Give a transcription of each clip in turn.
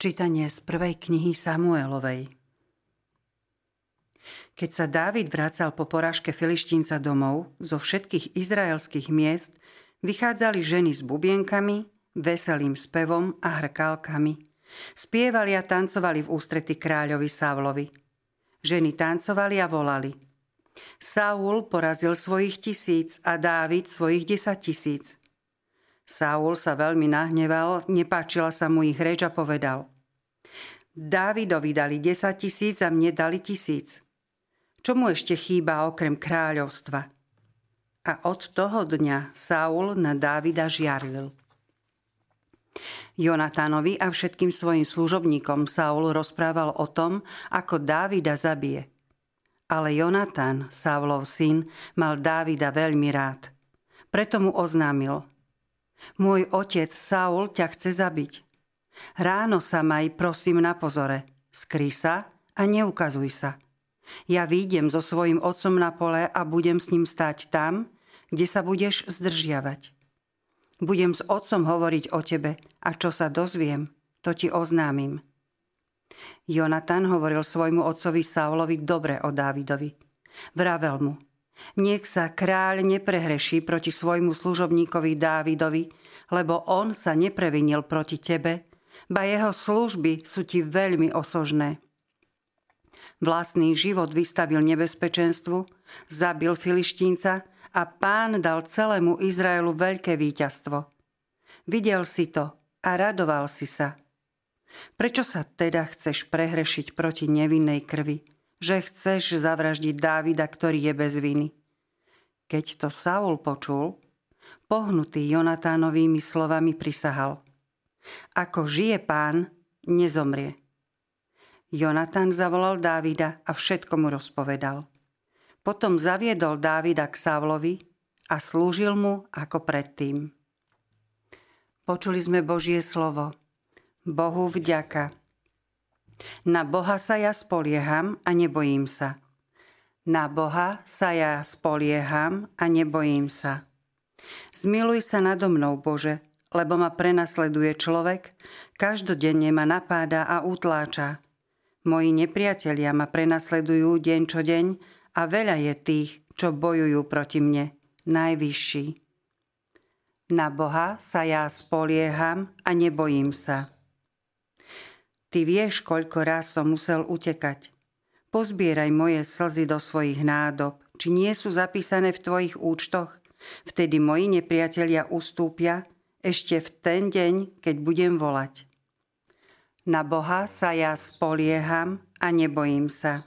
Čítanie z prvej knihy Samuelovej. Keď sa Dávid vracal po porážke Filištínca domov, zo všetkých izraelských miest vychádzali ženy s bubienkami, veselým spevom a hrkálkami. Spievali a tancovali v ústrety kráľovi Savlovi. Ženy tancovali a volali. Saul porazil svojich tisíc a Dávid svojich desať tisíc. Saul sa veľmi nahneval, nepáčila sa mu ich reč a povedal Dávidovi dali 10 tisíc a mne dali tisíc. Čo mu ešte chýba okrem kráľovstva? A od toho dňa Saul na Dávida žiarlil. Jonatánovi a všetkým svojim služobníkom Saul rozprával o tom, ako Dávida zabije. Ale Jonatán, Saulov syn, mal Dávida veľmi rád. Preto mu oznámil – môj otec Saul ťa chce zabiť. Ráno sa maj, prosím, na pozore. Skry sa a neukazuj sa. Ja výjdem so svojim otcom na pole a budem s ním stať tam, kde sa budeš zdržiavať. Budem s otcom hovoriť o tebe a čo sa dozviem, to ti oznámim. Jonatan hovoril svojmu otcovi Saulovi dobre o Dávidovi. Vravel mu – nech sa kráľ neprehreší proti svojmu služobníkovi Dávidovi, lebo on sa neprevinil proti tebe, ba jeho služby sú ti veľmi osožné. Vlastný život vystavil nebezpečenstvu, zabil filištínca a pán dal celému Izraelu veľké víťazstvo. Videl si to a radoval si sa. Prečo sa teda chceš prehrešiť proti nevinnej krvi? Že chceš zavraždiť Dávida, ktorý je bez viny. Keď to Saul počul, pohnutý Jonatánovými slovami prisahal. Ako žije pán, nezomrie. Jonatán zavolal Dávida a všetko mu rozpovedal. Potom zaviedol Dávida k Savlovi a slúžil mu ako predtým. Počuli sme Božie slovo. Bohu vďaka. Na Boha sa ja spolieham a nebojím sa. Na Boha sa ja spolieham a nebojím sa. Zmiluj sa nado mnou, Bože, lebo ma prenasleduje človek, každodenne ma napáda a utláča. Moji nepriatelia ma prenasledujú deň čo deň a veľa je tých, čo bojujú proti mne, najvyšší. Na Boha sa ja spolieham a nebojím sa. Ty vieš, koľko raz som musel utekať. Pozbieraj moje slzy do svojich nádob, či nie sú zapísané v tvojich účtoch. Vtedy moji nepriatelia ustúpia ešte v ten deň, keď budem volať. Na Boha sa ja spolieham a nebojím sa.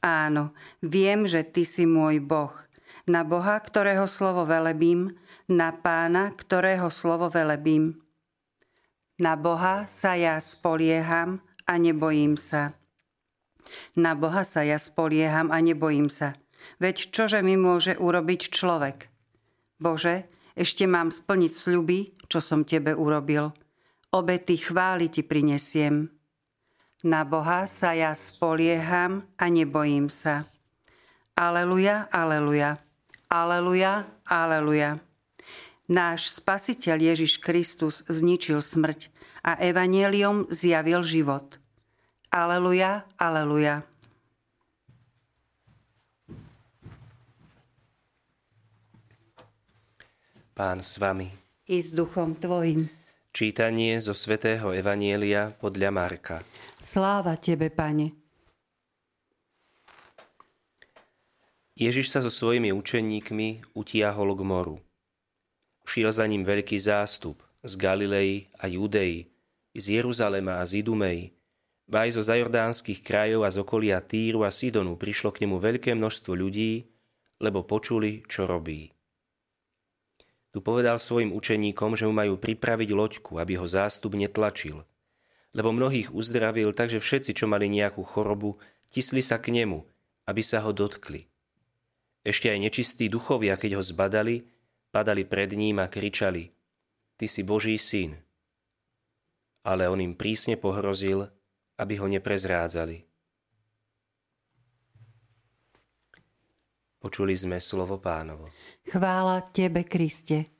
Áno, viem, že Ty si môj Boh. Na Boha, ktorého slovo velebím, na Pána, ktorého slovo velebím. Na Boha sa ja spolieham a nebojím sa. Na Boha sa ja spolieham a nebojím sa. Veď čože mi môže urobiť človek? Bože, ešte mám splniť sľuby, čo som Tebe urobil. Obety chváli Ti prinesiem. Na Boha sa ja spolieham a nebojím sa. Aleluja, aleluja. Aleluja, aleluja. Náš spasiteľ Ježiš Kristus zničil smrť a evanielium zjavil život. Aleluja, aleluja. Pán s vami. I s duchom tvojim. Čítanie zo svätého Evanielia podľa Marka. Sláva tebe, Pane. Ježiš sa so svojimi učeníkmi utiahol k moru – Šiel za ním veľký zástup z Galilei a Judei, z Jeruzalema a z Idumei, aj zo zajordánskych krajov a z okolia Týru a Sidonu prišlo k nemu veľké množstvo ľudí, lebo počuli, čo robí. Tu povedal svojim učeníkom, že mu majú pripraviť loďku, aby ho zástup netlačil. Lebo mnohých uzdravil, takže všetci, čo mali nejakú chorobu, tisli sa k nemu, aby sa ho dotkli. Ešte aj nečistí duchovia, keď ho zbadali, padali pred ním a kričali Ty si Boží syn. Ale on im prísne pohrozil, aby ho neprezrádzali. Počuli sme slovo pánovo. Chvála Tebe, Kriste.